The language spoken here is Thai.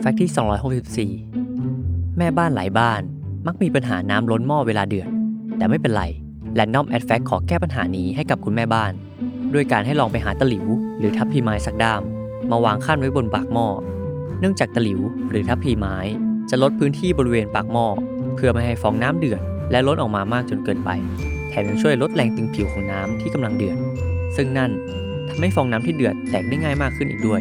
Fact ที่ 264 แม่บ้านหลายบ้านมักมีปัญหาน้ำล้นหม้อเวลาเดือด แต่ไม่เป็นไร Random and Fact ขอแก้ปัญหานี้ให้กับคุณแม่บ้าน ด้วยการให้ลองไปหาตะหลิว หรือทัพพีไม้สักด้าม มาวางคั่นไว้บนปากหม้อ เนื่องจากตะหลิว หรือทัพพีไม้ จะลดพื้นที่บริเวณปากหม้อเพื่อไม่ให้ฟองน้ำเดือด และล้นออกมามากจนเกินไป แถมยังช่วยลดแรงตึงผิวของน้ำที่กำลังเดือด ซึ่งนั่นทำให้ฟองน้ำที่เดือดแตกได้ง่ายมากขึ้นอีกด้วย